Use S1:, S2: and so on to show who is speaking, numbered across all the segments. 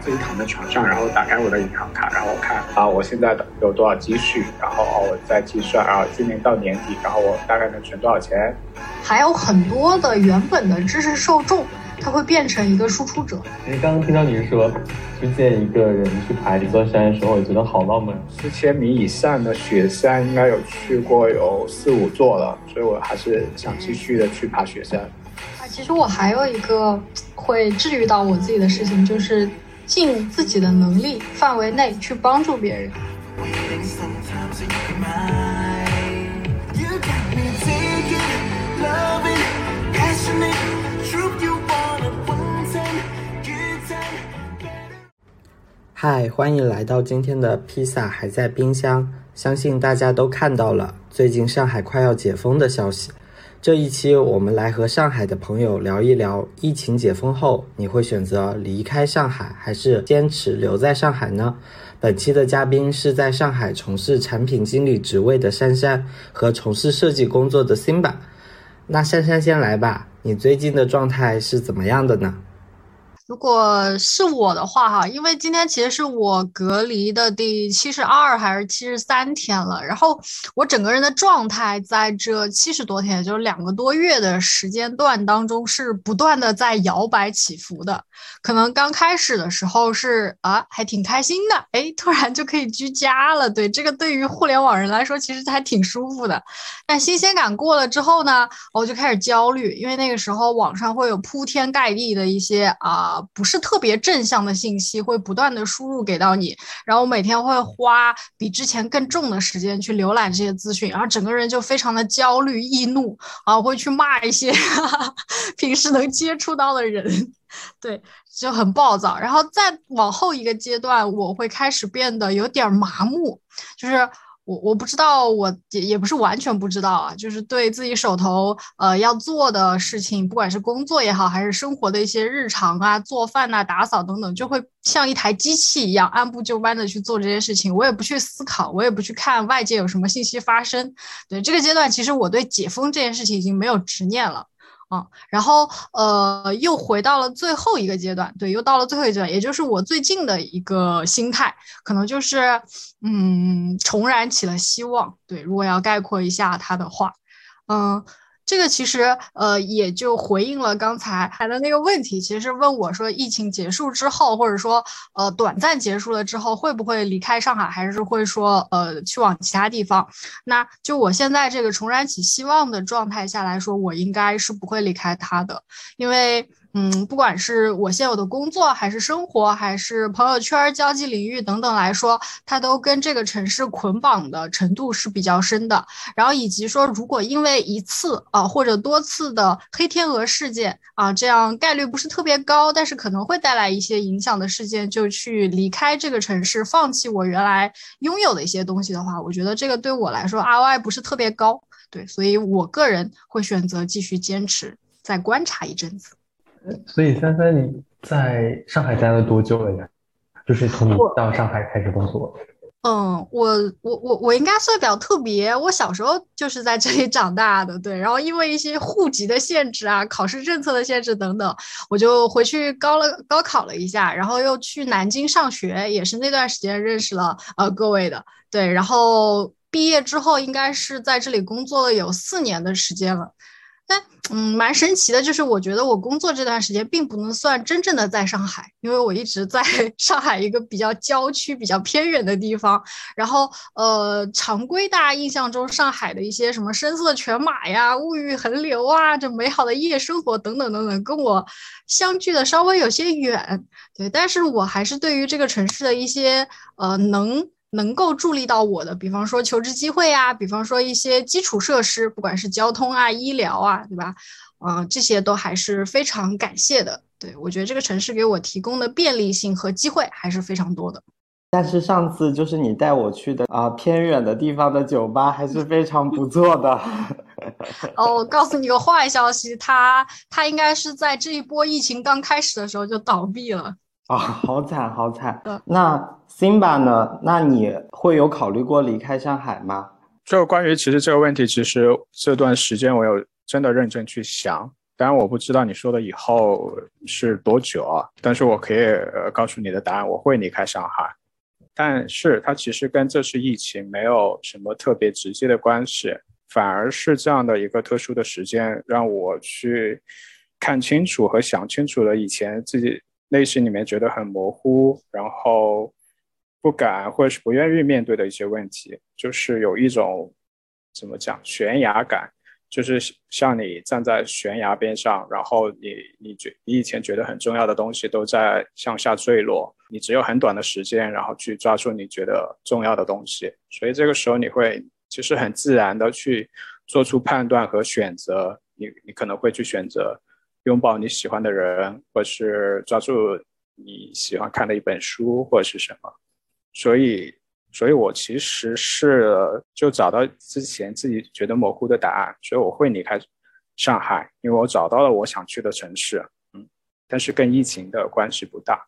S1: 自己躺在床上，然后打开我的银行卡，然后看啊，我现在的有多少积蓄，然后哦，我再计算啊，今年到年底，然后我大概能存多少钱。
S2: 还有很多的原本的知识受众，他会变成一个输出者。
S3: 其实刚刚听到你说推荐一个人去爬一座山的时候，我觉得好浪漫。
S1: 四千米以上的雪山应该有去过有四五座了，所以我还是想继续的去爬雪山。
S2: 啊，其实我还有一个会治愈到我自己的事情，就是尽自己的能力范围内去帮助别人。
S4: 嗨，欢迎来到今天的披萨还在冰箱。相信大家都看到了最近上海快要解封的消息。这一期我们来和上海的朋友聊一聊，疫情解封后你会选择离开上海，还是坚持留在上海呢？本期的嘉宾是在上海从事产品经理职位的珊珊和从事设计工作的辛巴。那珊珊先来吧，你最近的状态是怎么样的呢？
S2: 如果是我的话，哈，因为今天其实是我隔离的第七十二还是七十三天了，然后我整个人的状态在这七十多天，也就是两个多月的时间段当中，是不断的在摇摆起伏的。可能刚开始的时候是啊，还挺开心的，哎，突然就可以居家了。对这个，对于互联网人来说，其实还挺舒服的。但新鲜感过了之后呢，我就开始焦虑，因为那个时候网上会有铺天盖地的一些啊。不是特别正向的信息会不断的输入给到你，然后我每天会花比之前更重的时间去浏览这些资讯，然后整个人就非常的焦虑易怒啊，会去骂一些 平时能接触到的人，对，就很暴躁。然后再往后一个阶段，我会开始变得有点麻木，就是。我我不知道，我也也不是完全不知道啊，就是对自己手头呃要做的事情，不管是工作也好，还是生活的一些日常啊，做饭呐、打扫等等，就会像一台机器一样按部就班的去做这些事情。我也不去思考，我也不去看外界有什么信息发生。对这个阶段，其实我对解封这件事情已经没有执念了。嗯，然后呃，又回到了最后一个阶段，对，又到了最后一阶段，也就是我最近的一个心态，可能就是，嗯，重燃起了希望。对，如果要概括一下他的话，嗯。这个其实呃也就回应了刚才谈的那个问题，其实是问我说，疫情结束之后，或者说呃短暂结束了之后，会不会离开上海，还是会说呃去往其他地方？那就我现在这个重燃起希望的状态下来说，我应该是不会离开他的，因为。嗯，不管是我现有的工作，还是生活，还是朋友圈、交际领域等等来说，它都跟这个城市捆绑的程度是比较深的。然后以及说，如果因为一次啊或者多次的黑天鹅事件啊，这样概率不是特别高，但是可能会带来一些影响的事件，就去离开这个城市，放弃我原来拥有的一些东西的话，我觉得这个对我来说 ROI 不是特别高。对，所以我个人会选择继续坚持，再观察一阵子。
S3: 所以三三，你在上海待了多久了呀？就是从你到上海开始工作。
S2: 嗯，我我我我应该算比较特别，我小时候就是在这里长大的，对。然后因为一些户籍的限制啊、考试政策的限制等等，我就回去高了高考了一下，然后又去南京上学，也是那段时间认识了呃各位的，对。然后毕业之后，应该是在这里工作了有四年的时间了。但嗯，蛮神奇的，就是我觉得我工作这段时间并不能算真正的在上海，因为我一直在 上海一个比较郊区、比较偏远的地方。然后呃，常规大家印象中上海的一些什么声色犬马呀、物欲横流啊、这美好的夜生活等等等等，跟我相距的稍微有些远。对，但是我还是对于这个城市的一些呃能。能够助力到我的，比方说求职机会啊，比方说一些基础设施，不管是交通啊、医疗啊，对吧？嗯，这些都还是非常感谢的。对我觉得这个城市给我提供的便利性和机会还是非常多的。
S4: 但是上次就是你带我去的啊，偏远的地方的酒吧还是非常不错的。
S2: 哦，我告诉你个坏消息，它它应该是在这一波疫情刚开始的时候就倒闭了。
S4: 啊，好惨，好惨。那 Simba 呢？那你会有考虑过离开上海吗？
S1: 就关于其实这个问题，其实这段时间我有真的认真去想。当然我不知道你说的以后是多久啊，但是我可以告诉你的答案，我会离开上海。但是它其实跟这次疫情没有什么特别直接的关系，反而是这样的一个特殊的时间，让我去看清楚和想清楚了以前自己内心里面觉得很模糊，然后不敢或者是不愿意面对的一些问题，就是有一种怎么讲悬崖感。就是像你站在悬崖边上，然后你你觉你以前觉得很重要的东西都在向下坠落，你只有很短的时间，然后去抓住你觉得重要的东西，所以这个时候你会其实很自然的去做出判断和选择，你你可能会去选择拥抱你喜欢的人，或是抓住你喜欢看的一本书，或者是什么，所以。所以我其实是就找到之前自己觉得模糊的答案，所以我会离开上海，因为我找到了我想去的城市，嗯，但是跟疫情的关系不大。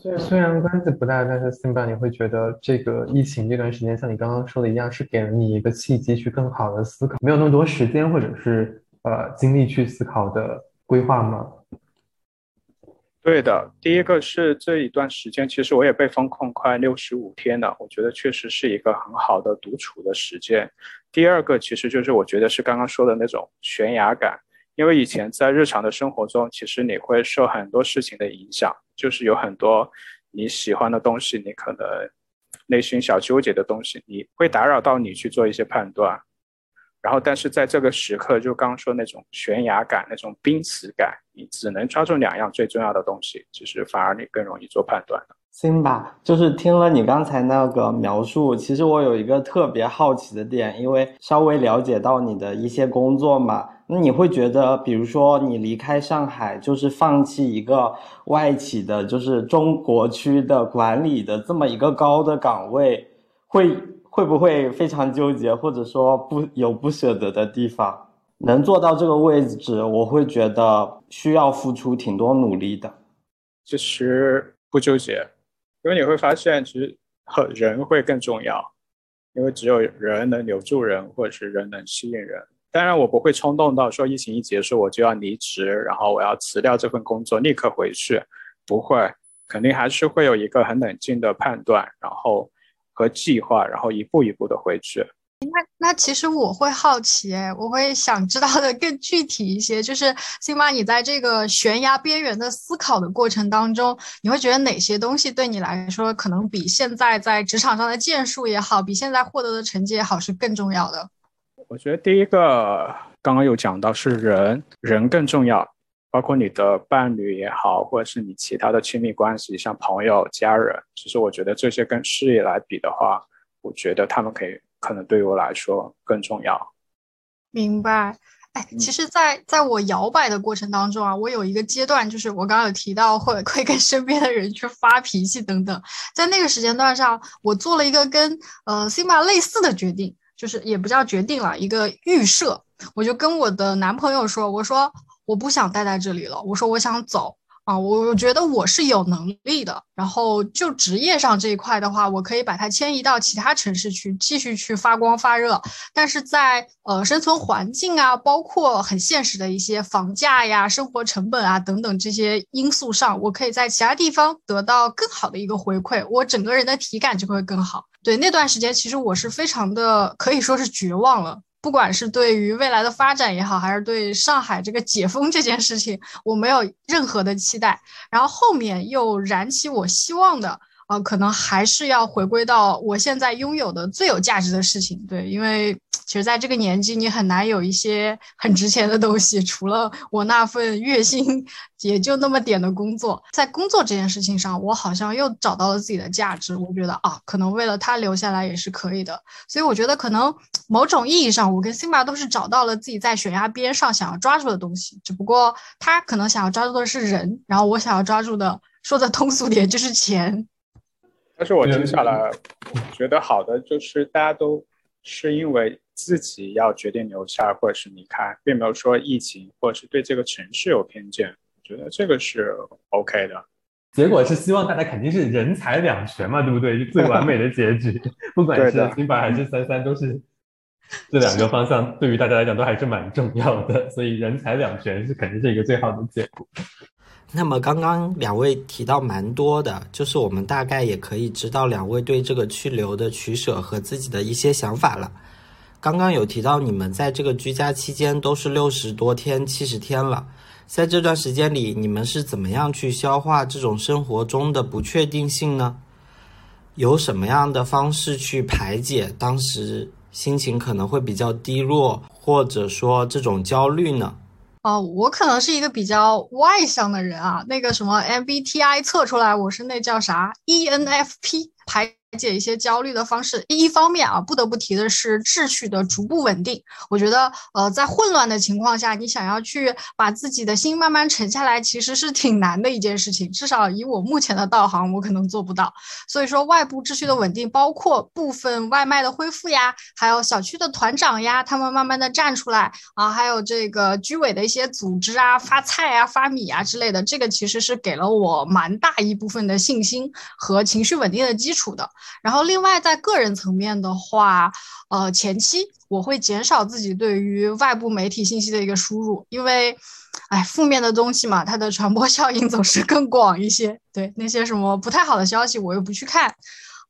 S3: 虽虽然关系不大，但是 Simba 你会觉得这个疫情这段时间，像你刚刚说的一样，是给了你一个契机去更好的思考，没有那么多时间或者是呃精力去思考的规划吗？
S1: 对的，第一个是这一段时间，其实我也被封控快六十五天了，我觉得确实是一个很好的独处的时间。第二个其实就是我觉得是刚刚说的那种悬崖感，因为以前在日常的生活中，其实你会受很多事情的影响，就是有很多你喜欢的东西，你可能内心小纠结的东西，你会打扰到你去做一些判断。然后，但是在这个时刻，就刚刚说那种悬崖感、那种濒死感，你只能抓住两样最重要的东西，其实反而你更容易做判断
S4: 行吧，就是听了你刚才那个描述，其实我有一个特别好奇的点，因为稍微了解到你的一些工作嘛，那你会觉得，比如说你离开上海，就是放弃一个外企的，就是中国区的管理的这么一个高的岗位，会？会不会非常纠结，或者说不有不舍得的地方？能做到这个位置，我会觉得需要付出挺多努力的。
S1: 其实不纠结，因为你会发现，其实人会更重要，因为只有人能留住人，或者是人能吸引人。当然，我不会冲动到说疫情一结束我就要离职，然后我要辞掉这份工作，立刻回去。不会，肯定还是会有一个很冷静的判断，然后。和计划，然后一步一步的回去。
S2: 那那其实我会好奇，我会想知道的更具体一些。就是辛巴，你在这个悬崖边缘的思考的过程当中，你会觉得哪些东西对你来说，可能比现在在职场上的建树也好，比现在获得的成绩也好，是更重要的？
S1: 我觉得第一个，刚刚有讲到是人，人更重要。包括你的伴侣也好，或者是你其他的亲密关系，像朋友、家人，其实我觉得这些跟事业来比的话，我觉得他们可以可能对于我来说更重要。
S2: 明白。哎，其实，在在我摇摆的过程当中啊，我有一个阶段，就是我刚刚有提到会会跟身边的人去发脾气等等，在那个时间段上，我做了一个跟呃 s i m a 类似的决定，就是也不叫决定了，一个预设，我就跟我的男朋友说，我说。我不想待在这里了，我说我想走啊，我我觉得我是有能力的，然后就职业上这一块的话，我可以把它迁移到其他城市去，继续去发光发热。但是在呃生存环境啊，包括很现实的一些房价呀、生活成本啊等等这些因素上，我可以在其他地方得到更好的一个回馈，我整个人的体感就会更好。对那段时间，其实我是非常的可以说是绝望了。不管是对于未来的发展也好，还是对上海这个解封这件事情，我没有任何的期待。然后后面又燃起我希望的。啊，可能还是要回归到我现在拥有的最有价值的事情。对，因为其实在这个年纪，你很难有一些很值钱的东西，除了我那份月薪也就那么点的工作。在工作这件事情上，我好像又找到了自己的价值。我觉得啊，可能为了他留下来也是可以的。所以我觉得，可能某种意义上，我跟辛巴都是找到了自己在悬崖边上想要抓住的东西。只不过他可能想要抓住的是人，然后我想要抓住的，说的通俗点就是钱。
S1: 但是我听下来，觉得好的就是大家都是因为自己要决定留下或者是离开，并没有说疫情或者是对这个城市有偏见。我觉得这个是 OK 的。
S3: 结果是希望大家肯定是人财两全嘛，对不对？最完美的结局，不管是金宝还是三三，都是 这两个方向对于大家来讲都还是蛮重要的，所以人财两全是肯定是一个最好的结果。
S4: 那么刚刚两位提到蛮多的，就是我们大概也可以知道两位对这个去留的取舍和自己的一些想法了。刚刚有提到你们在这个居家期间都是六十多天、七十天了，在这段时间里，你们是怎么样去消化这种生活中的不确定性呢？有什么样的方式去排解当时心情可能会比较低落，或者说这种焦虑呢？
S2: 哦，我可能是一个比较外向的人啊，那个什么 MBTI 测出来我是那叫啥 ENFP 排。解一些焦虑的方式，一方面啊，不得不提的是秩序的逐步稳定。我觉得，呃，在混乱的情况下，你想要去把自己的心慢慢沉下来，其实是挺难的一件事情。至少以我目前的道行，我可能做不到。所以说，外部秩序的稳定，包括部分外卖的恢复呀，还有小区的团长呀，他们慢慢的站出来啊，还有这个居委的一些组织啊，发菜啊、发米啊之类的，这个其实是给了我蛮大一部分的信心和情绪稳定的基础的。然后，另外在个人层面的话，呃，前期我会减少自己对于外部媒体信息的一个输入，因为，哎，负面的东西嘛，它的传播效应总是更广一些。对那些什么不太好的消息，我又不去看。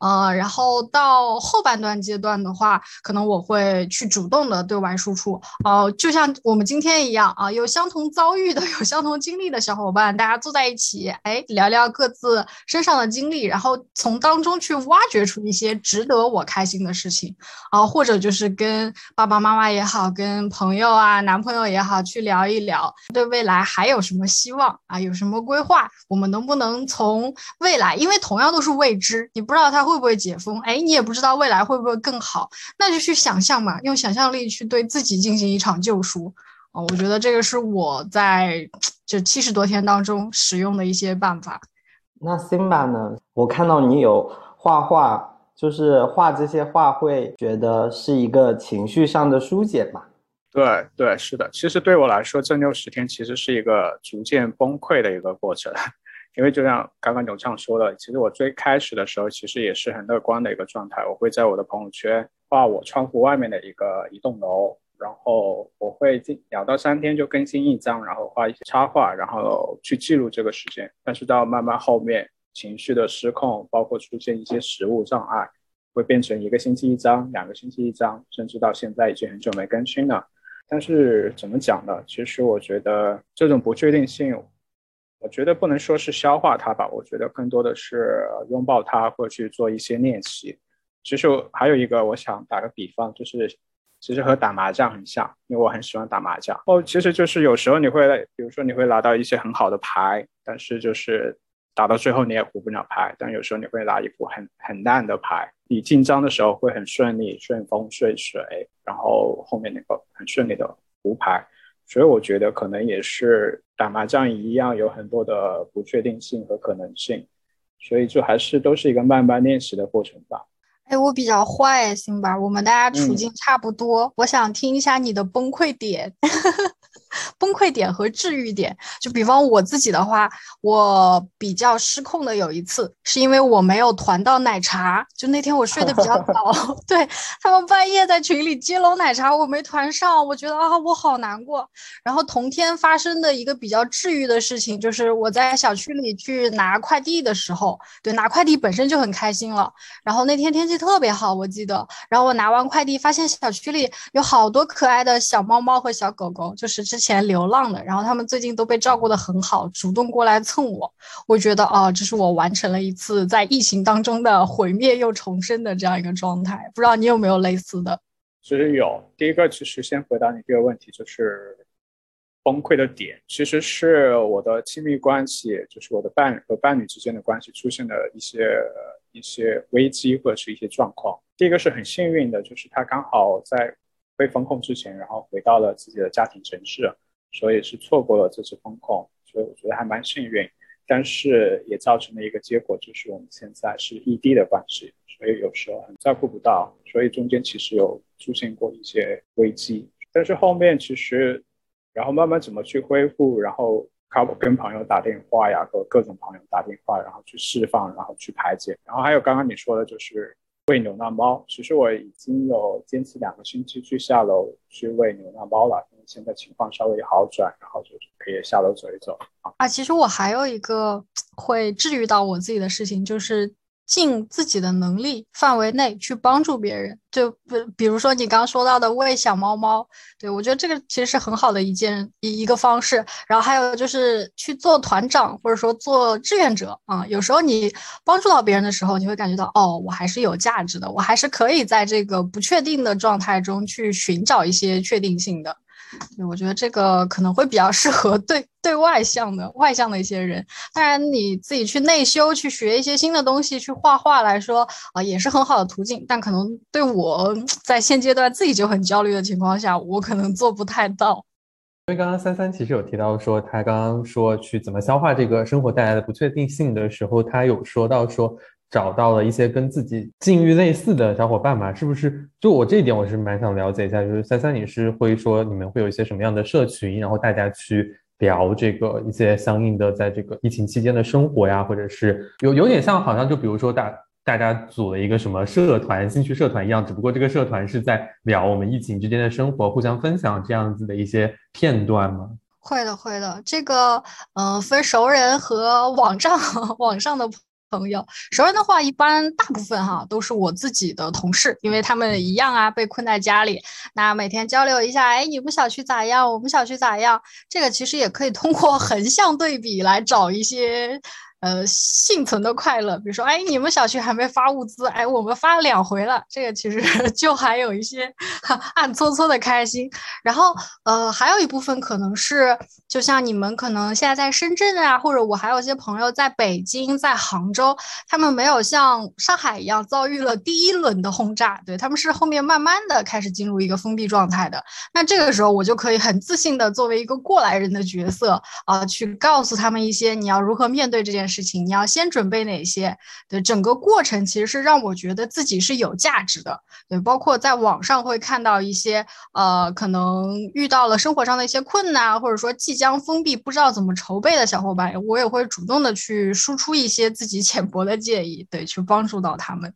S2: 呃，然后到后半段阶段的话，可能我会去主动的对外输出。哦，就像我们今天一样啊，有相同遭遇的、有相同经历的小伙伴，大家坐在一起，哎，聊聊各自身上的经历，然后从当中去挖掘出一些值得我开心的事情啊，或者就是跟爸爸妈妈也好，跟朋友啊、男朋友也好，去聊一聊，对未来还有什么希望啊？有什么规划？我们能不能从未来，因为同样都是未知，你不知道他会。会不会解封？哎，你也不知道未来会不会更好，那就去想象嘛，用想象力去对自己进行一场救赎啊！我觉得这个是我在这七十多天当中使用的一些办法。
S4: 那 Simba 呢？我看到你有画画，就是画这些画，会觉得是一个情绪上的疏解吧？
S1: 对对，是的。其实对我来说，这六十天其实是一个逐渐崩溃的一个过程。因为就像刚刚牛畅说的，其实我最开始的时候其实也是很乐观的一个状态。我会在我的朋友圈画我窗户外面的一个一栋楼，然后我会两到三天就更新一张，然后画一些插画，然后去记录这个时间。但是到慢慢后面情绪的失控，包括出现一些食物障碍，会变成一个星期一张，两个星期一张，甚至到现在已经很久没更新了。但是怎么讲呢？其实我觉得这种不确定性。我觉得不能说是消化它吧，我觉得更多的是拥抱它，或去做一些练习。其实还有一个，我想打个比方，就是其实和打麻将很像，因为我很喜欢打麻将。哦，其实就是有时候你会，比如说你会拿到一些很好的牌，但是就是打到最后你也胡不了牌。但有时候你会拿一副很很烂的牌，你进张的时候会很顺利，顺风顺水，然后后面那个很顺利的胡牌。所以我觉得可能也是打麻将一样，有很多的不确定性和可能性，所以就还是都是一个慢慢练习的过程吧。
S2: 哎，我比较坏，行吧？我们大家处境差不多，我想听一下你的崩溃点。崩溃点和治愈点，就比方我自己的话，我比较失控的有一次，是因为我没有团到奶茶。就那天我睡得比较早，对他们半夜在群里接龙奶茶，我没团上，我觉得啊，我好难过。然后同天发生的一个比较治愈的事情，就是我在小区里去拿快递的时候，对拿快递本身就很开心了。然后那天天气特别好，我记得。然后我拿完快递，发现小区里有好多可爱的小猫猫和小狗狗，就是之前流浪的，然后他们最近都被照顾得很好，主动过来蹭我。我觉得啊，这是我完成了一次在疫情当中的毁灭又重生的这样一个状态。不知道你有没有类似的？
S1: 其实有。第一个，其实先回答你这个问题，就是崩溃的点，其实是我的亲密关系，就是我的伴和伴侣之间的关系出现了一些一些危机或者是一些状况。第一个是很幸运的，就是他刚好在。被封控之前，然后回到了自己的家庭城市，所以是错过了这次封控，所以我觉得还蛮幸运。但是也造成了一个结果，就是我们现在是异地的关系，所以有时候很照顾不到，所以中间其实有出现过一些危机。但是后面其实，然后慢慢怎么去恢复，然后靠跟朋友打电话呀，和各种朋友打电话，然后去释放，然后去排解。然后还有刚刚你说的，就是喂流浪猫。其实我已经有坚持两个星期去下楼去喂流浪猫了，因为现在情况稍微好转，然后就是可以下楼走一走。啊，
S2: 其实我还有一个会治愈到我自己的事情，就是。尽自己的能力范围内去帮助别人，就比比如说你刚刚说到的喂小猫猫，对我觉得这个其实是很好的一件一一个方式。然后还有就是去做团长或者说做志愿者啊，有时候你帮助到别人的时候，你会感觉到哦，我还是有价值的，我还是可以在这个不确定的状态中去寻找一些确定性的。对，我觉得这个可能会比较适合对对外向的外向的一些人。当然，你自己去内修，去学一些新的东西，去画画来说啊，也是很好的途径。但可能对我在现阶段自己就很焦虑的情况下，我可能做不太到。
S3: 因为刚刚三三其实有提到说，他刚刚说去怎么消化这个生活带来的不确定性的时候，他有说到说。找到了一些跟自己境遇类似的小伙伴嘛？是不是？就我这一点，我是蛮想了解一下。就是三三，你是会说你们会有一些什么样的社群，然后大家去聊这个一些相应的在这个疫情期间的生活呀，或者是有有点像好像就比如说大大家组了一个什么社团、兴趣社团一样，只不过这个社团是在聊我们疫情之间的生活，互相分享这样子的一些片段吗？
S2: 会的，会的。这个嗯，分熟人和网上 网上的。朋友，熟人的话，一般大部分哈都是我自己的同事，因为他们一样啊，被困在家里。那每天交流一下，哎，你们小区咋样？我们小区咋样？这个其实也可以通过横向对比来找一些。呃，幸存的快乐，比如说，哎，你们小区还没发物资，哎，我们发了两回了，这个其实 就还有一些 暗搓搓的开心。然后，呃，还有一部分可能是，就像你们可能现在在深圳啊，或者我还有一些朋友在北京、在杭州，他们没有像上海一样遭遇了第一轮的轰炸，对他们是后面慢慢的开始进入一个封闭状态的。那这个时候，我就可以很自信的作为一个过来人的角色啊，去告诉他们一些你要如何面对这件。事情你要先准备哪些？对，整个过程其实是让我觉得自己是有价值的。对，包括在网上会看到一些呃，可能遇到了生活上的一些困难，或者说即将封闭不知道怎么筹备的小伙伴，我也会主动的去输出一些自己浅薄的建议，对，去帮助到他们。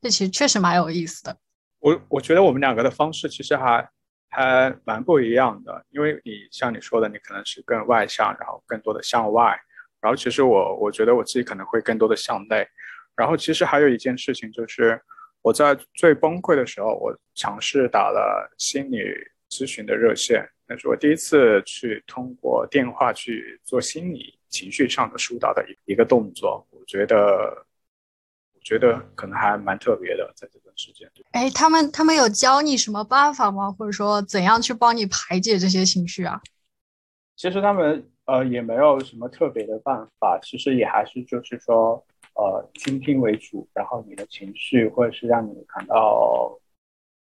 S2: 这其实确实蛮有意思的。
S1: 我我觉得我们两个的方式其实还还蛮不一样的，因为你像你说的，你可能是更外向，然后更多的向外。然后其实我我觉得我自己可能会更多的向内，然后其实还有一件事情就是我在最崩溃的时候，我尝试打了心理咨询的热线，那是我第一次去通过电话去做心理情绪上的疏导的一一个动作，我觉得我觉得可能还蛮特别的，在这段时间。
S2: 哎，他们他们有教你什么办法吗？或者说怎样去帮你排解这些情绪啊？
S1: 其实他们。呃，也没有什么特别的办法，其实也还是就是说，呃，倾听为主，然后你的情绪或者是让你感到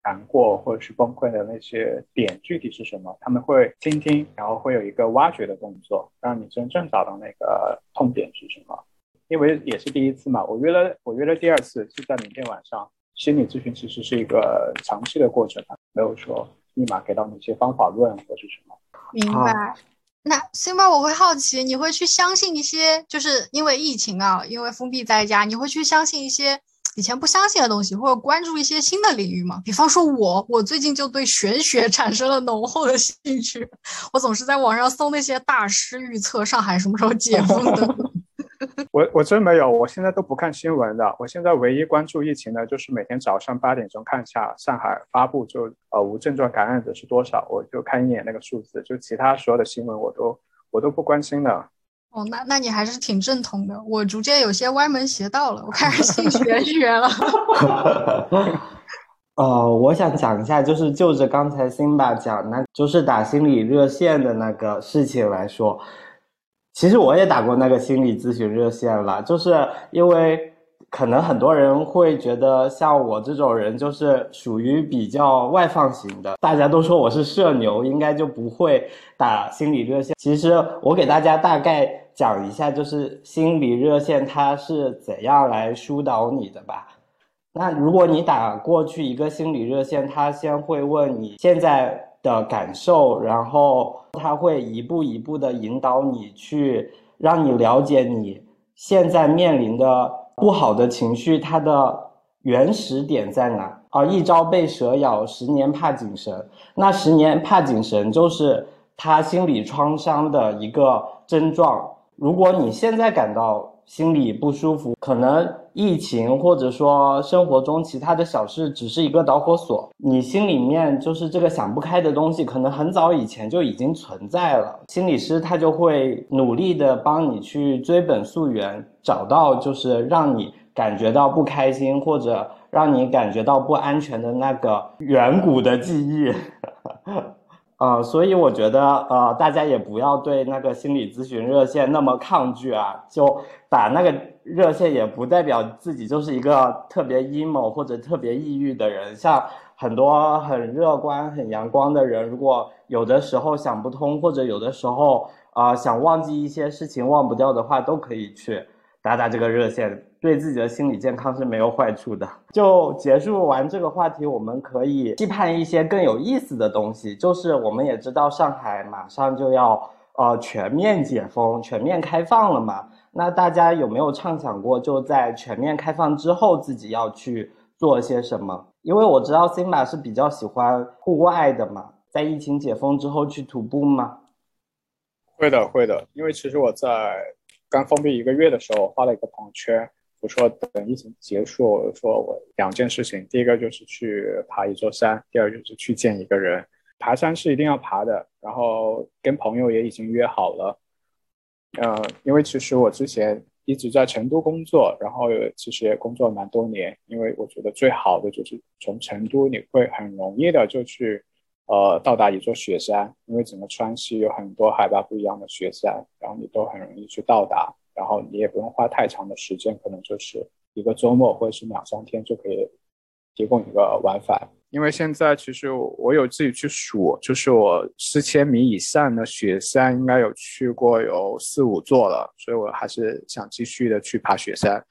S1: 难过或者是崩溃的那些点具体是什么，他们会倾听，然后会有一个挖掘的动作，让你真正找到那个痛点是什么。因为也是第一次嘛，我约了我约了第二次是在明天晚上。心理咨询其实是一个长期的过程，没有说立马给到你一些方法论或是什么。
S2: 明白。那 Simba，，我会好奇，你会去相信一些，就是因为疫情啊，因为封闭在家，你会去相信一些以前不相信的东西，或者关注一些新的领域吗？比方说，我我最近就对玄学 产生了浓厚的兴趣，我总是在网上搜那些大师预测上海什么时候解封的。
S1: 我我真没有，我现在都不看新闻的。我现在唯一关注疫情的，就是每天早上八点钟看一下上海发布就呃无症状感染者是多少，我就看一眼那个数字。就其他所有的新闻，我都我都不关心的。
S2: 哦，那那你还是挺正统的。我逐渐有些歪门邪道了，我开始信玄学了。
S4: 呃，我想讲一下，就是就着刚才辛巴讲那，就是打心理热线的那个事情来说。其实我也打过那个心理咨询热线了，就是因为可能很多人会觉得像我这种人就是属于比较外放型的，大家都说我是社牛，应该就不会打心理热线。其实我给大家大概讲一下，就是心理热线它是怎样来疏导你的吧。那如果你打过去一个心理热线，他先会问你现在。的感受，然后他会一步一步的引导你去，让你了解你现在面临的不好的情绪，它的
S5: 原始点在哪？啊，一朝被蛇咬，十年怕井绳。那十年怕井绳就是他心理创伤的一个症状。如果你现在感到心里不舒服，可能疫情或者说生活中其他的小事只是一个导火索，你心里面就是这个想不开的东西，可能很早以前就已经存在了。心理师他就会努力的帮你去追本溯源，找到就是让你感觉到不开心或者让你感觉到不安全的那个远古的记忆。呃，所以我觉得，呃，大家也不要对那个心理咨询热线那么抗拒啊。就打那个热线，也不代表自己就是一个特别 emo 或者特别抑郁的人。像很多很乐观、很阳光的人，如果有的时候想不通，或者有的时候啊想忘记一些事情忘不掉的话，都可以去打打这个热线。对自己的心理健康是没有坏处的。就结束完这个话题，我们可以期盼一些更有意思的东西。就是我们也知道上海马上就要呃全面解封、全面开放了嘛。那大家有没有畅想过，就在全面开放之后，自己要去做些什么？因为我知道 Simba 是比较喜欢户外的嘛，在疫情解封之后去徒步吗？
S1: 会的，会的。因为其实我在刚封闭一个月的时候，发了一个朋友圈。我说等疫情结束，我说我两件事情，第一个就是去爬一座山，第二就是去见一个人。爬山是一定要爬的，然后跟朋友也已经约好了。呃，因为其实我之前一直在成都工作，然后其实也工作蛮多年。因为我觉得最好的就是从成都你会很容易的就去呃到达一座雪山，因为整个川西有很多海拔不一样的雪山，然后你都很容易去到达。然后你也不用花太长的时间，可能就是一个周末或者是两三天就可以提供一个往返。因为现在其实我有自己去数，就是我四千米以上的雪山应该有去过有四五座了，所以我还是想继续的去爬雪山。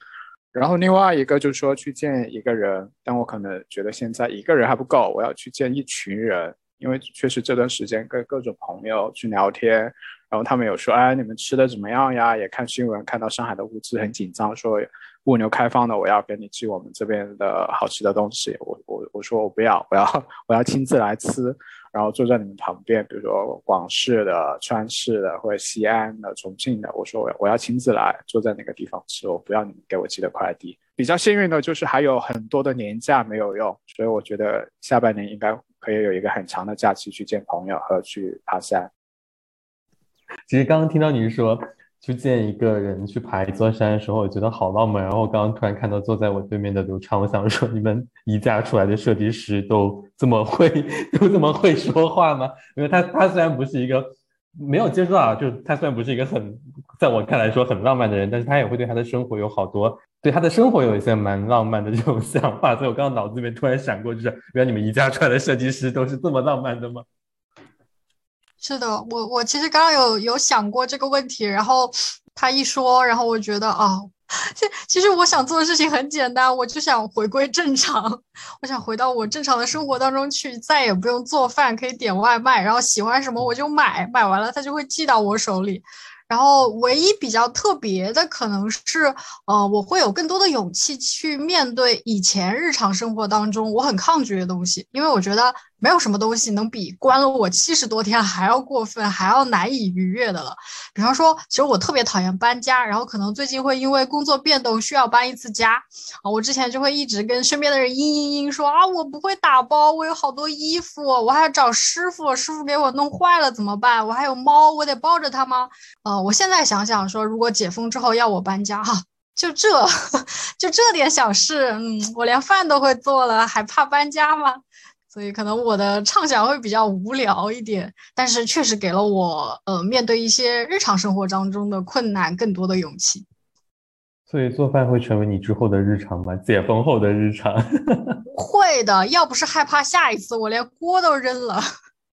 S1: 然后另外一个就是说去见一个人，但我可能觉得现在一个人还不够，我要去见一群人，因为确实这段时间跟各种朋友去聊天。然后他们有说，哎，你们吃的怎么样呀？也看新闻，看到上海的物资很紧张，说物流开放了，我要给你寄我们这边的好吃的东西。我我我说我不要，我要我要亲自来吃，然后坐在你们旁边，比如说广式的、川式的或者西安的、重庆的，我说我我要亲自来坐在那个地方吃，我不要你们给我寄的快递。比较幸运的就是还有很多的年假没有用，所以我觉得下半年应该可以有一个很长的假期去见朋友和去爬山。
S3: 其实刚刚听到你说去见一个人去爬一座山的时候，我觉得好浪漫。然后刚刚突然看到坐在我对面的刘畅，我想说你们宜家出来的设计师都这么会，都这么会说话吗？因为他他虽然不是一个没有接触到，就他虽然不是一个很在我看来说很浪漫的人，但是他也会对他的生活有好多对他的生活有一些蛮浪漫的这种 想法。所以我刚刚脑子里面突然闪过，就是原来你们宜家出来的设计师都是这么浪漫的吗？
S2: 是的，我我其实刚刚有有想过这个问题，然后 他一说，然后我觉得啊，其其实我想做的事情很简单，我就想回归正常，我想回到我正常的生活当中去，再也不用做饭，可以点外卖，然后喜欢什么我就买，买完了他就会寄到我手里。然后唯一比较特别的可能是，呃，我会有更多的勇气去面对以前日常生活当中我很抗拒的东西，因为我觉得。没有什么东西能比关了我七十多天 还要过分，还要难以逾越的了。比方说，其实我特别讨厌搬家，然后可能最近会因为工作变动需要搬一次家啊。我之前就会一直跟身边的人嘤嘤嘤说啊，我不会打包，我有好多衣服，我还要找师傅，师傅给我弄坏了怎么办？我还有猫，我得抱着它吗？呃，我现在想想说，如果解封之后要我搬家哈，就这 就这点小事，嗯，我连饭都会做了，还怕搬家吗？所以可能我的畅想会比较无聊一点，但是确实给了我呃面对一些日常生活当中的困难更多的勇气。
S3: 所以做饭会成为你之后的日常吗？解封后的日常？
S2: 会的，要不是害怕下一次我连锅都扔了。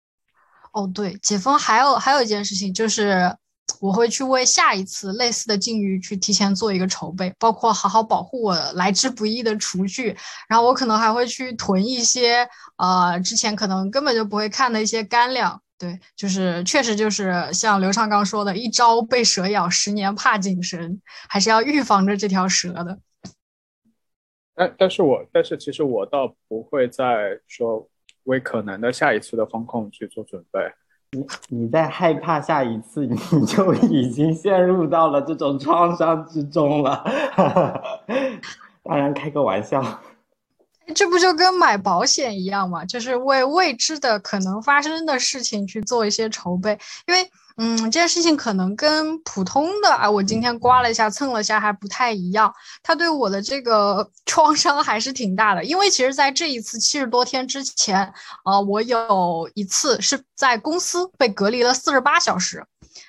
S2: 哦，对，解封还有还有一件事情就是。我会去为下一次类似的境遇去提前做一个筹备，包括好好保护我来之不易的厨具，然后我可能还会去囤一些呃之前可能根本就不会看的一些干粮。对，就是确实就是像刘畅刚说的，一朝被蛇咬，十年怕井绳，还是要预防着这条蛇的。
S1: 但但是我但是其实我倒不会再说为可能的下一次的风控去做准备。
S5: 你你在害怕下一次，你 就已经陷入到了这种创伤之中了。当然开个玩笑。
S2: 这不就跟买保险一样吗？就是为未知的可能发生的事情去做一些筹备，因为。嗯，这件事情可能跟普通的啊，我今天刮了一下、蹭了一下还不太一样。它对我的这个 创伤还是挺大的，因为其实在这一次七十多天之前，啊，我有一次是在公司被隔离了四十八小时。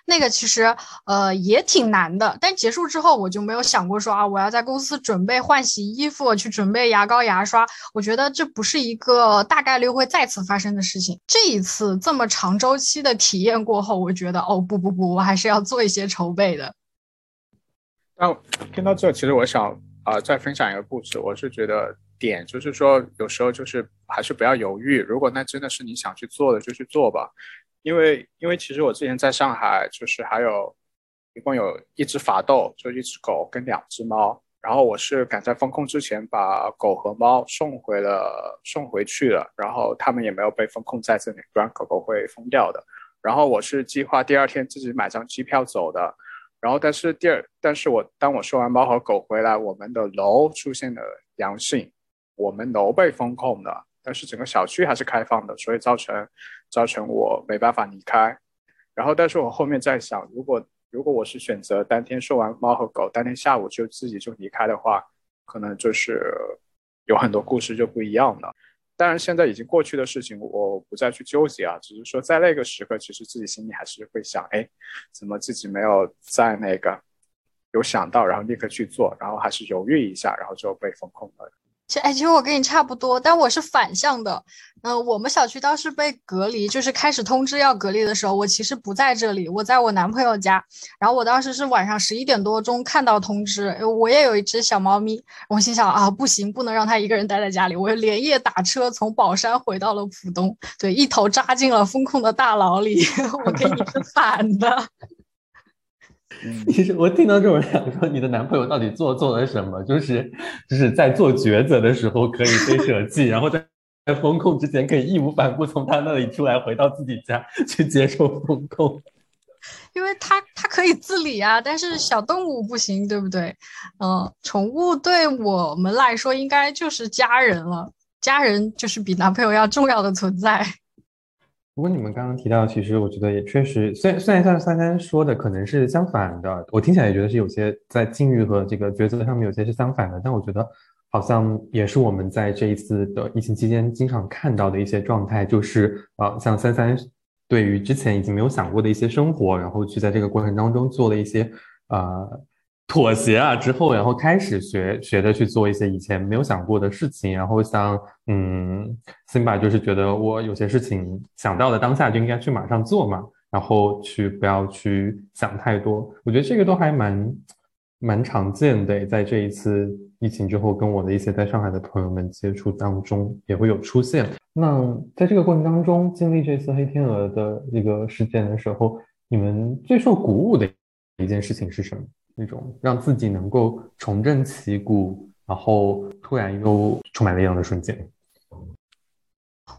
S2: 那个其实呃也挺难的，但结束之后我就没有想过说啊，我要在公司准备换洗衣服，去准备牙膏牙刷。我觉得这不是一个大概率会再次发生的事情。这一次这么长周期的体验过后，我觉得哦不不不，我还是要做一些筹备的。
S1: 那听到这，其实我想啊再分享一个故事。我是觉得点就是说，有时候就是还是不要犹豫，如果那真的是你想去做的，就去做吧。因为，因为其实我之前在上海，就是还有一共有一只法斗，就一只狗跟两只猫。然后我是赶在封控之前把狗和猫送回了，送回去了。然后他们也没有被封控在这里，不然狗狗会疯掉的。然后我是计划第二天自己买张机票走的。然后但是第二，但是我当我收完猫和狗回来，我们的楼出现了阳性，我们楼被封控了。但是整个小区还是开放的，所以造成造成我没办法离开。然后，但是我后面在想，如果如果我是选择当天收完猫和狗，当天下午就自己就离开的话，可能就是有很多故事就不一样了。当然，现在已经过去的事情，我不再去纠结啊。只是说，在那个时刻，其实自己心里还是会想：哎，怎么自己没有在那个有想到，然后立刻去做，然后还是犹豫一下，然后就被封控了。
S2: 其实，哎，其实我跟你差不多，但我是反向的。嗯，我们小区当时被隔离，就是开始通知要隔离的时候，我其实不在这里，我在我男朋友家。然后我当时是晚上十一点多钟看到通知，我也有一只小猫咪，我心想啊，不行，不能让它一个人待在家里，我连夜打车从宝山回到了浦东，对，一头扎进了风控的大牢里。我跟你是反的。
S3: 其实我听到这种想说，你的男朋友到底做做了什么？就是就是在做抉择的时候可以被舍弃，然后在在风控之前可以义无反顾从他那里出来，回到自己家去接受风控。
S2: 因为他他可以自理啊，但是小动物不行，对不对？嗯，宠物对我们来说应该就是家人了，家人就是比男朋友要重要的存在。
S3: 不过你们刚刚提到，其实我觉得也确实，虽然虽然像三三说的可能是相反的，我听起来也觉得是有些在境遇和这个抉择上面有些是相反的，但我觉得好像也是我们在这一次的疫情期间经常看到的一些状态，就是呃，像三三对于之前已经没有想过的一些生活，然后去在这个过程当中做了一些呃。妥协啊之后，然后开始学学着去做一些以前没有想过的事情，然后像嗯，Simba 就是觉得我有些事情想到了当下就应该去马上做嘛，然后去不要去想太多。我觉得这个都还蛮蛮常见的，在这一次疫情之后，跟我的一些在上海的朋友们接触当中也会有出现。那在这个过程当中，经历这次黑天鹅的一个事件的时候，你们最受鼓舞的一件事情是什么？那种让自己能够重振旗鼓，然后突然又充满力量的瞬间。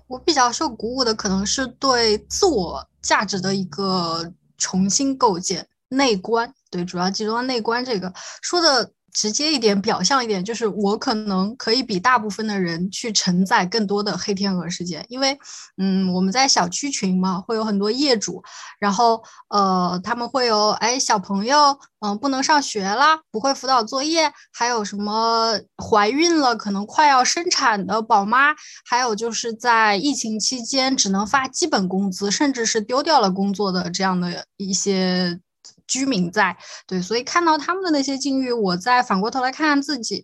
S2: 我比较受鼓舞的可能是对自我价值的一个重新构建，内观。对，主要集中在内观这个说的。直接一点，表象一点，就是我可能可以比大部分的人去承载更多的黑天鹅事件，因为，嗯，我们在小区群嘛，会有很多业主，然后，呃，他们会有，哎，小朋友，嗯，不能上学啦，不会辅导作业，还有什么怀孕了，可能快要生产的宝妈，还有就是在疫情期间只能发基本工资，甚至是丢掉了工作的这样的一些。居民在对，所以看到他们的那些境遇，我再反过头来看看自己，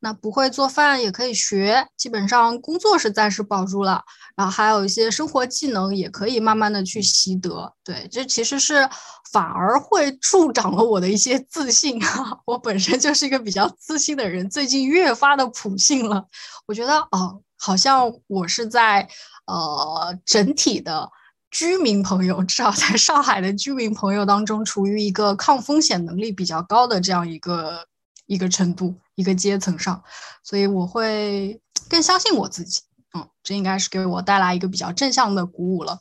S2: 那不会做饭也可以学，基本上工作是暂时保住了，然后还有一些生活技能也可以慢慢的去习得。对，这其实是反而会助长了我的一些自信啊。我本身就是一个比较自信的人，最近越发的普信了。我觉得哦，好像我是在呃整体的。居民朋友，至少在上海的居民朋友当中，处于一个抗风险能力比较高的这样一个一个程度，一个阶层上，所以我会更相信我自己。嗯，这应该是给我带来一个比较正向的鼓舞了。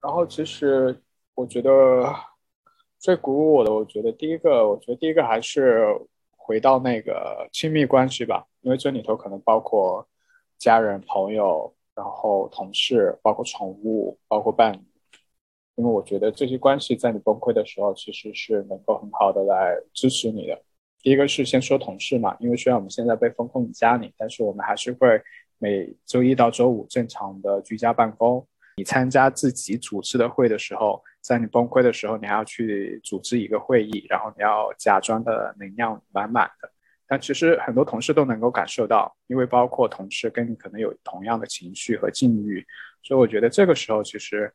S1: 然后，其实我觉得最鼓舞我的，我觉得第一个，我觉得第一个还是回到那个亲密关系吧，因为这里头可能包括家人、朋友，然后同事，包括宠物，包括伴侣。因为我觉得这些关系在你崩溃的时候，其实是能够很好的来支持你的。第一个是先说同事嘛，因为虽然我们现在被封控在家里，但是我们还是会每周一到周五正常的居家办公。你参加自己组织的会的时候，在你崩溃的时候，你还要去组织一个会议，然后你要假装的能量满满的。但其实很多同事都能够感受到，因为包括同事跟你可能有同样的情绪和境遇，所以我觉得这个时候其实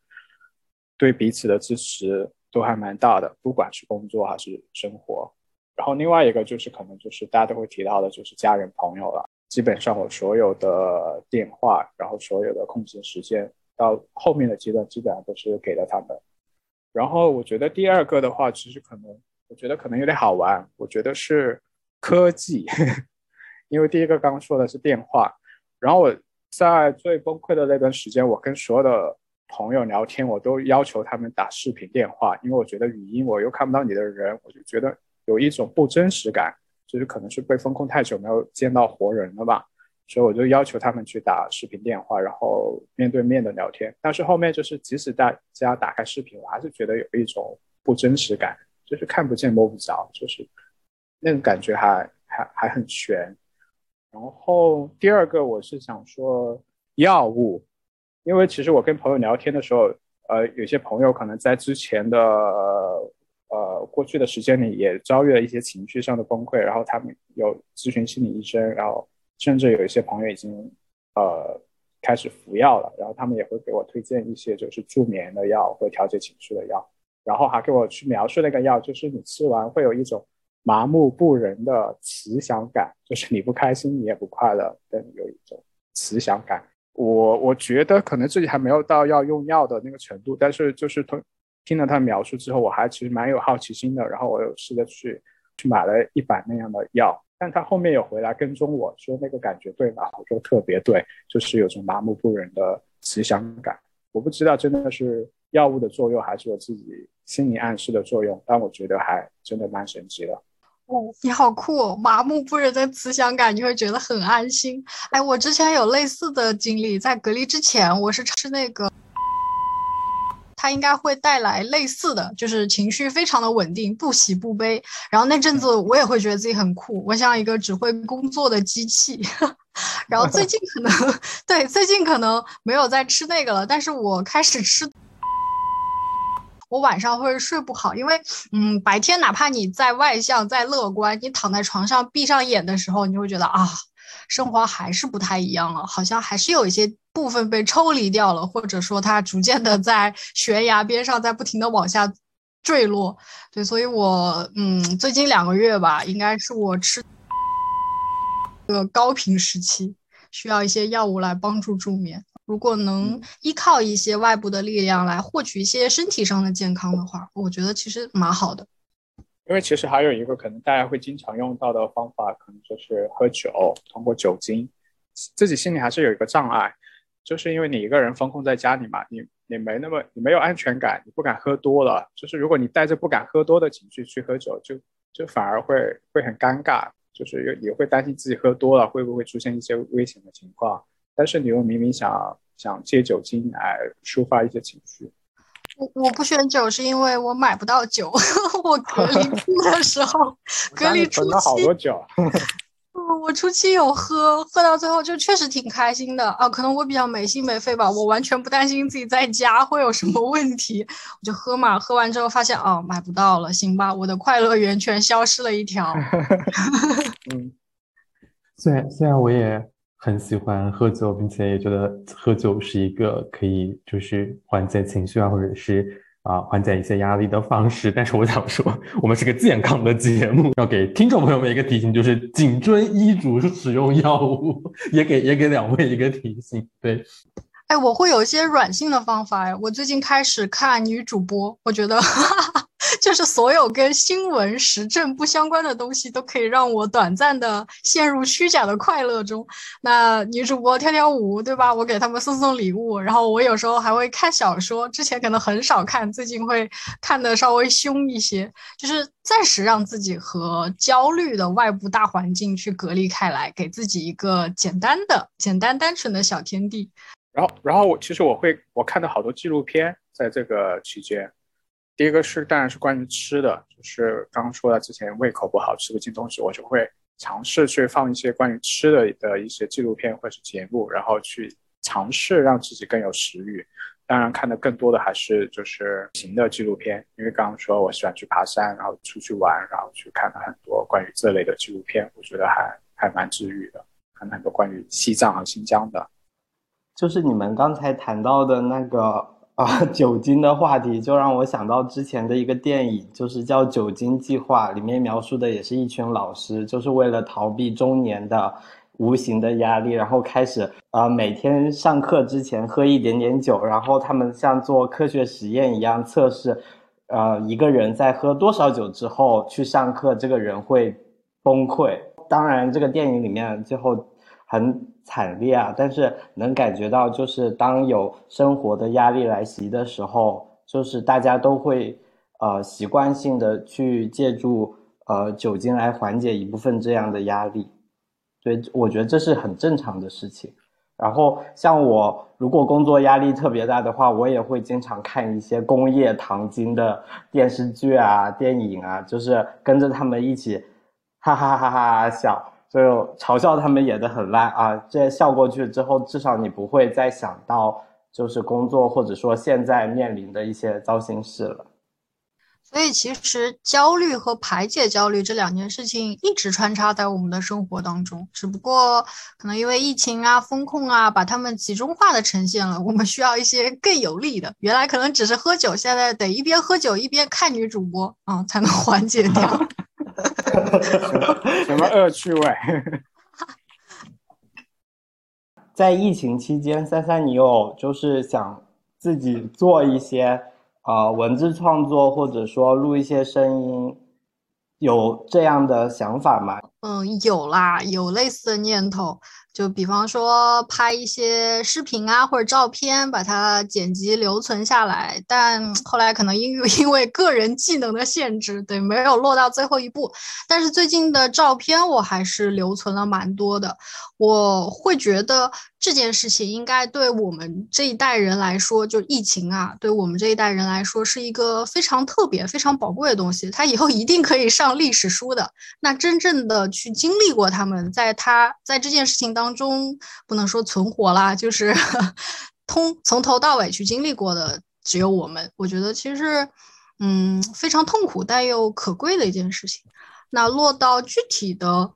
S1: 对彼此的支持都还蛮大的，不管是工作还是生活。然后另外一个就是可能就是大家都会提到的，就是家人朋友了。基本上我所有的电话，然后所有的空闲时间，到后面的阶段基本上都是给了他们。然后我觉得第二个的话，其实可能我觉得可能有点好玩，我觉得是科技，因为第一个刚刚说的是电话，然后我在最崩溃的那段时间，我跟所有的朋友聊天，我都要求他们打视频电话，因为我觉得语音我又看不到你的人，我就觉得。有一种不真实感，就是可能是被封控太久没有见到活人了吧，所以我就要求他们去打视频电话，然后面对面的聊天。但是后面就是即使大家打开视频，我还是觉得有一种不真实感，就是看不见摸不着，就是那种感觉还还还很悬。然后第二个我是想说药物，因为其实我跟朋友聊天的时候，呃，有些朋友可能在之前的。呃，过去的时间里也遭遇了一些情绪上的崩溃，然后他们有咨询心理医生，然后甚至有一些朋友已经呃开始服药了，然后他们也会给我推荐一些就是助眠的药或调节情绪的药，然后还给我去描述那个药，就是你吃完会有一种麻木不仁的慈祥感，就是你不开心你也不快乐，但有一种慈祥感。我我觉得可能自己还没有到要用药的那个程度，但是就是通。听了他描述之后，我还其实蛮有好奇心的，然后我有试着去去买了一板那样的药，但他后面有回来跟踪我说那个感觉对吗？我说特别对，就是有种麻木不仁的慈祥感。我不知道真的是药物的作用，还是我自己心理暗示的作用，但我觉得还真的蛮神奇的。
S2: 哦，你好酷哦！麻木不仁的慈祥感，你会觉得很安心。哎，我之前有类似的经历，在隔离之前，我是吃那个。它应该会带来类似的就是情绪非常的稳定，不喜不悲。然后那阵子我也会觉得自己很酷，我像一个只会工作的机器。然后最近可能 对最近可能没有在吃那个了，但是我开始吃。我晚上会睡不好，因为嗯白天哪怕你再外向再乐观，你躺在床上闭上眼的时候，你就会觉得啊。生活还是不太一样了，好像还是有一些部分被抽离掉了，或者说它逐渐的在悬崖边上在不停的往下坠落。对，所以我嗯，最近两个月吧，应该是我吃个高频时期，需要一些药物来帮助助眠。如果能依靠一些外部的力量来获取一些身体上的健康的话，我觉得其实蛮好的。
S1: 因为其实还有一个可能大家会经常用到的方法，可能就是喝酒，通过酒精，自己心里还是有一个障碍，就是因为你一个人封控在家里嘛，你你没那么你没有安全感，你不敢喝多了，就是如果你带着不敢喝多的情绪去喝酒，就就反而会会很尴尬，就是也会担心自己喝多了会不会出现一些危险的情况，但是你又明明想想借酒精来抒发一些情绪。
S2: 我我不选酒是因为我买不到酒，我隔离 的时候，隔离初期，
S1: 好多酒。
S2: 我初期有喝，喝到最后就确实挺开心的啊。可能我比较没心没肺吧，我完全不担心自己在家会有什么问题，我就喝嘛。喝完之后发现哦，买不到了，行吧，我的快乐源泉消失了一条。
S3: 嗯，虽然虽然我也。很喜欢喝酒，并且也觉得喝酒是一个可以就是缓解情绪啊，或者是啊缓解一些压力的方式。但是我想说，我们是个健康的节目，要给听众朋友们一个提醒，就是谨遵医嘱使用药物。也给也给两位一个提醒，对。
S2: 哎，我会有一些软性的方法哎，我最近开始看女主播，我觉得。哈哈就是所有跟新闻时政不相关的东西，都可以让我短暂的陷入虚假的快乐中。那女主播跳跳舞，对吧？我给他们送送礼物，然后我有时候还会看小说，之前可能很少看，最近会看的稍微凶一些，就是暂时让自己和焦虑的外部大环境去隔离开来，给自己一个简单的、简单单纯的小天地。
S1: 然后，然后我其实我会我看到好多纪录片，在这个期间，第一个是当然是关于吃的，就是刚刚说了之前胃口不好吃不进东西，我就会尝试去放一些关于吃的的一些纪录片或者是节目，然后去尝试让自己更有食欲。当然看的更多的还是就是行的纪录片，因为刚刚说我喜欢去爬山，然后出去玩，然后去看了很多关于这类的纪录片，我觉得还还蛮治愈的，看很多关于西藏和新疆的。
S5: 就是你们刚才谈到的那个啊酒精的话题，就让我想到之前的一个电影，就是叫《酒精计划》，里面描述的也是一群老师，就是为了逃避中年的无形的压力，然后开始啊每天上课之前喝一点点酒，然后他们像做科学实验一样测试，呃一个人在喝多少酒之后去上课，这个人会崩溃。当然，这个电影里面最后。很惨烈啊！但是能感觉到，就是当有生活的压力来袭的时候，就是大家都会呃习惯性的去借助呃酒精来缓解一部分这样的压力。对，我觉得这是很正常的事情。然后像我如果工作压力特别大的话，我也会经常看一些工业糖精的电视剧啊、电影啊，就是跟着他们一起哈哈哈哈笑。就嘲笑他们演的很烂啊！这笑过去之后，至少你不会再想到就是工作或者说现在面临的一些糟心事了。
S2: 所以，其实焦虑和排解焦虑这两件事情一直穿插在我们的生活当中，只不过可能因为疫情啊、风控啊，把它们集中化的呈现了。我们需要一些更有力的。原来可能只是喝酒，现在得一边喝酒一边看女主播啊，才能缓解掉。
S1: 什么恶趣味？
S5: 在疫情期间，三三，你有就是想自己做一些啊文字创作，或者说录一些声音，有这样的想法吗？
S2: 嗯，有啦，有类似的念头。就比方说拍一些视频啊或者照片，把它剪辑留存下来，但后来可能因为 因为个人技能的限制，对，没有落到最后一步。但是最近的照片我还是留存了蛮多的。我会觉得这件事情应该对我们这一代人来说，就疫情啊，对我们这一代人来说是一个非常特别、非常宝贵的东西。它以后一定可以上历史书的。那真正的去经历过他们，在他在这件事情。当中不能说存活啦，就是 通从头到尾去经历过的只有我们。我觉得其实，嗯，非常痛苦但又可贵的一件事情。那落到具体的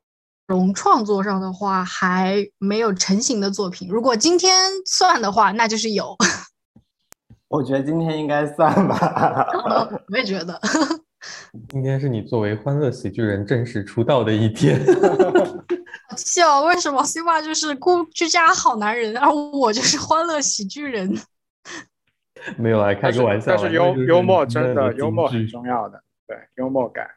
S2: 容创作上的话，还没有成型的作品。如果今天算的话，那就是有。
S5: 我觉得今天应该算吧。
S2: 我也觉得。
S3: 今天是你作为欢乐喜剧人正式出道的一天。
S2: 笑，为什么 C 爸就是孤居家好男人，而我就是欢乐喜剧人？
S3: 没有啊，开个玩笑。
S1: 但是幽幽默真的幽默很重要的，对幽默感。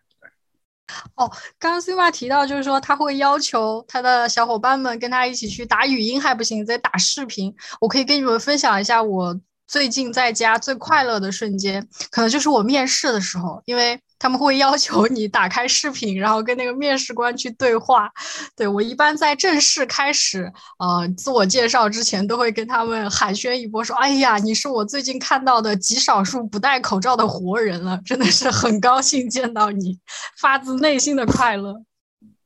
S2: 哦，刚刚 C 妈提到，就是说他会要求他的小伙伴们跟他一起去打语音还不行，得打视频。我可以跟你们分享一下我最近在家最快乐的瞬间，可能就是我面试的时候，因为。他们会要求你打开视频，然后跟那个面试官去对话。对我一般在正式开始呃自我介绍之前，都会跟他们寒暄一波，说：“哎呀，你是我最近看到的极少数不戴口罩的活人了，真的是很高兴见到你，发自内心的快乐。”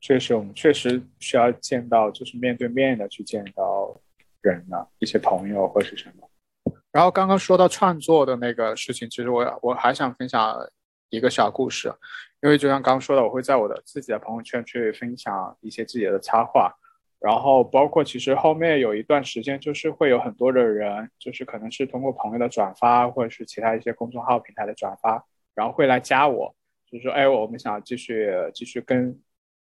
S1: 确实，我们确实需要见到，就是面对面的去见到人的一些朋友或是什么。然后刚刚说到创作的那个事情，其实我我还想分享。一个小故事，因为就像刚刚说的，我会在我的自己的朋友圈去分享一些自己的插画，然后包括其实后面有一段时间，就是会有很多的人，就是可能是通过朋友的转发，或者是其他一些公众号平台的转发，然后会来加我，就是说，哎，我们想继续继续跟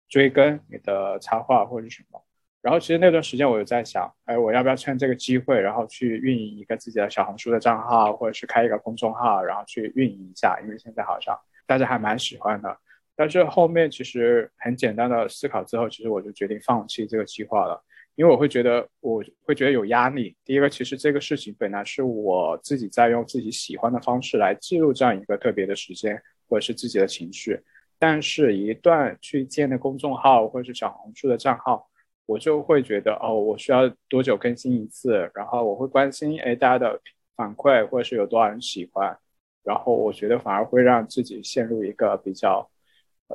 S1: 追更你的插画或者什么。然后其实那段时间我有在想，哎，我要不要趁这个机会，然后去运营一个自己的小红书的账号，或者是开一个公众号，然后去运营一下？因为现在好像大家还蛮喜欢的。但是后面其实很简单的思考之后，其实我就决定放弃这个计划了，因为我会觉得我会觉得有压力。第一个，其实这个事情本来是我自己在用自己喜欢的方式来记录这样一个特别的时间，或者是自己的情绪。但是，一旦去建的公众号或者是小红书的账号，我就会觉得哦，我需要多久更新一次？然后我会关心哎大家的反馈，或者是有多少人喜欢。然后我觉得反而会让自己陷入一个比较。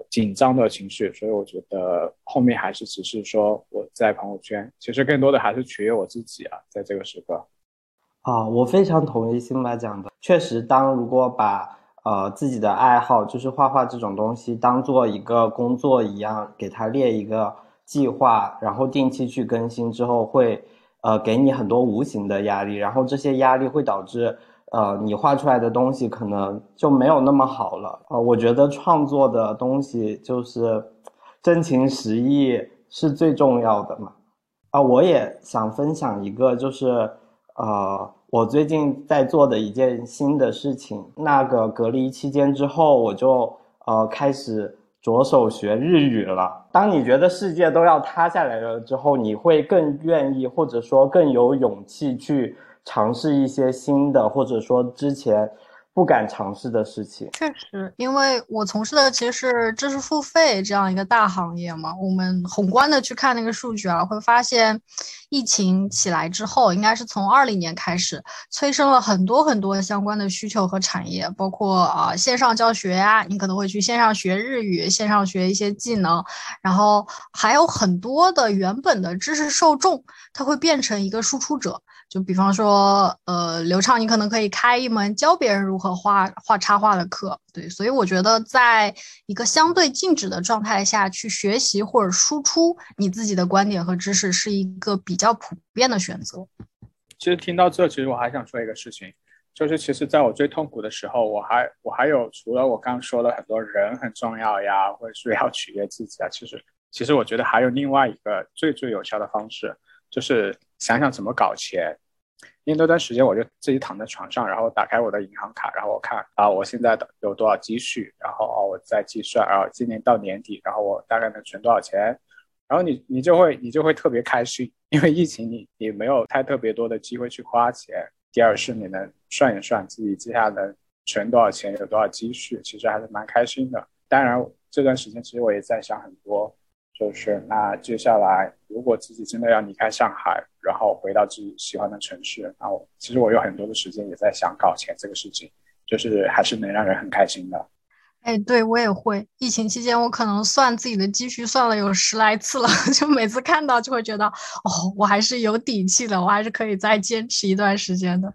S1: 紧张的情绪，所以我觉得后面还是只是说我在朋友圈，其实更多的还是取悦我自己啊，在这个时刻。
S5: 啊，我非常同意辛巴讲的，确实，当如果把呃自己的爱好，就是画画这种东西，当做一个工作一样，给他列一个计划，然后定期去更新之后，会呃给你很多无形的压力，然后这些压力会导致。呃，你画出来的东西可能就没有那么好了。呃，我觉得创作的东西就是真情实意是最重要的嘛。啊，我也想分享一个，就是呃，我最近在做的一件新的事情。那个隔离期间之后，我就呃开始着手学日语了。当你觉得世界都要塌下来了之后，你会更愿意，或者说更有勇气去。尝试一些新的，或者说之前不敢尝试的事情。
S2: 确实，因为我从事的其实是知识付费这样一个大行业嘛。我们宏观的去看那个数据啊，会发现，疫情起来之后，应该是从二零年开始，催生了很多很多相关的需求和产业，包括啊线上教学呀，你可能会去线上学日语，线上学一些技能，然后还有很多的原本的知识受众，它会变成一个输出者。就比方说，呃，刘畅，你可能可以开一门教别人如何画画插画的课，对，所以我觉得，在一个相对静止的状态下去学习或者输出你自己的观点和知识，是一个比较普遍的选择。
S1: 其实听到这，其实我还想说一个事情，就是其实在我最痛苦的时候，我还我还有除了我刚说的很多人很重要呀，或者是要取悦自己啊，其实其实我觉得还有另外一个最最有效的方式，就是想想怎么搞钱。因为那段时间我就自己躺在床上，然后打开我的银行卡，然后我看啊，我现在的有多少积蓄，然后哦，我再计算，然后今年到年底，然后我大概能存多少钱，然后你你就会你就会特别开心，因为疫情你你没有太特别多的机会去花钱。第二是你能算一算自己接下来能存多少钱，有多少积蓄，其实还是蛮开心的。当然这段时间其实我也在想很多。就是那接下来，如果自己真的要离开上海，然后回到自己喜欢的城市，然后其实我有很多的时间也在想搞钱这个事情，就是还是能让人很开心的。
S2: 哎，对我也会。疫情期间，我可能算自己的积蓄算了有十来次了，就每次看到就会觉得，哦，我还是有底气的，我还是可以再坚持一段时间的。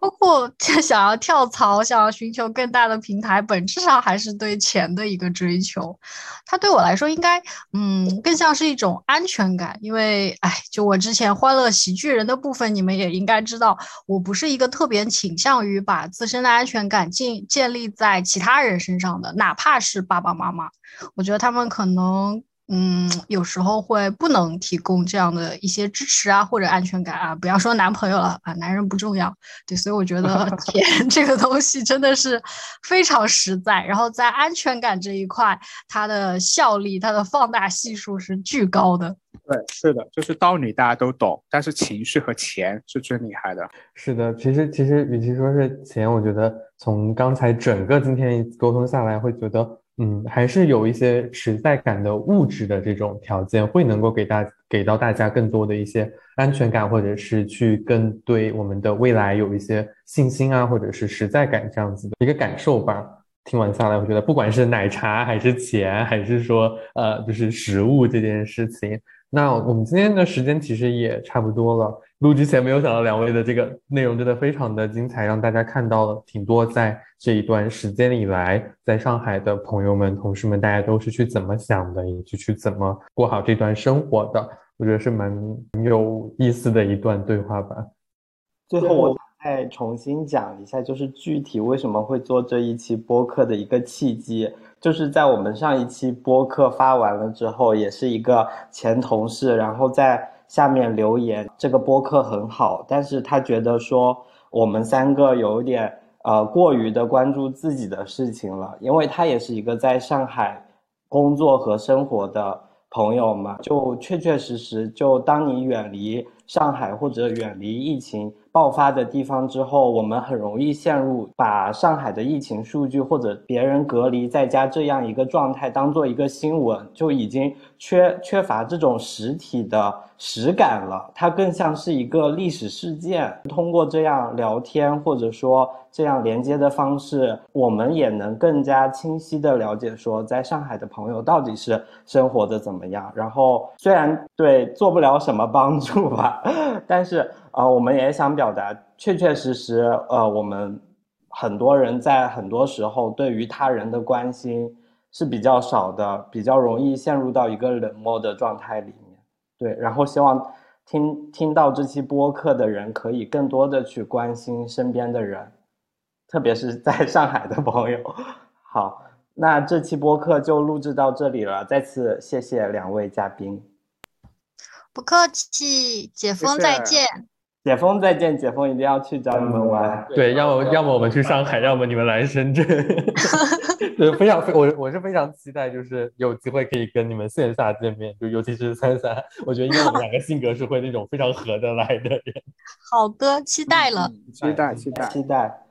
S2: 包括 想要跳槽，想要寻求更大的平台，本质上还是对钱的一个追求。它对我来说，应该，嗯，更像是一种安全感。因为，哎，就我之前欢乐喜剧人的部分，你们也应该知道，我不是一个特别倾向于把自身的安全感建建立在其他人身上的。哪怕是爸爸妈妈，我觉得他们可能，嗯，有时候会不能提供这样的一些支持啊，或者安全感啊。不要说男朋友了啊，男人不重要。对，所以我觉得 钱这个东西真的是非常实在。然后在安全感这一块，它的效力、它的放大系数是巨高的。
S1: 对，是的，就是道理大家都懂，但是情绪和钱是最厉害的。
S3: 是的，其实其实与其说是钱，我觉得从刚才整个今天沟通下来，会觉得，嗯，还是有一些实在感的物质的这种条件，会能够给大给到大家更多的一些安全感，或者是去更对我们的未来有一些信心啊，或者是实在感这样子的一个感受吧。听完下来，我觉得不管是奶茶还是钱，还是说呃，就是食物这件事情。那我们今天的时间其实也差不多了。录之前没有想到两位的这个内容真的非常的精彩，让大家看到了挺多在这一段时间以来，在上海的朋友们、同事们，大家都是去怎么想的，以及去怎么过好这段生活的。我觉得是蛮有意思的一段对话吧。
S5: 最后我再重新讲一下，就是具体为什么会做这一期播客的一个契机。就是在我们上一期播客发完了之后，也是一个前同事，然后在下面留言，这个播客很好，但是他觉得说我们三个有点呃过于的关注自己的事情了，因为他也是一个在上海工作和生活的朋友嘛，就确确实实，就当你远离上海或者远离疫情。爆发的地方之后，我们很容易陷入把上海的疫情数据或者别人隔离在家这样一个状态当做一个新闻，就已经缺缺乏这种实体的实感了。它更像是一个历史事件。通过这样聊天或者说这样连接的方式，我们也能更加清晰的了解说，在上海的朋友到底是生活的怎么样。然后虽然对做不了什么帮助吧，但是。啊，我们也想表达，确确实实，呃，我们很多人在很多时候对于他人的关心是比较少的，比较容易陷入到一个冷漠的状态里面。对，然后希望听听到这期播客的人可以更多的去关心身边的人，特别是在 上海的朋友。好，那这期播客就录制到这里了，再次谢谢两位嘉宾。
S2: 不客气，解封再见。
S5: 解封再见，解封一定要去找你们玩。
S3: 对，要么要么我们去上海，要么你们来深圳。对，非常非我我是非常期待，就是有机会可以跟你们线下见面，就尤其是三三，我觉得因为我们两个性格是会那种非常合得来的人。
S2: 好的，期待了，
S1: 期待期待
S5: 期待。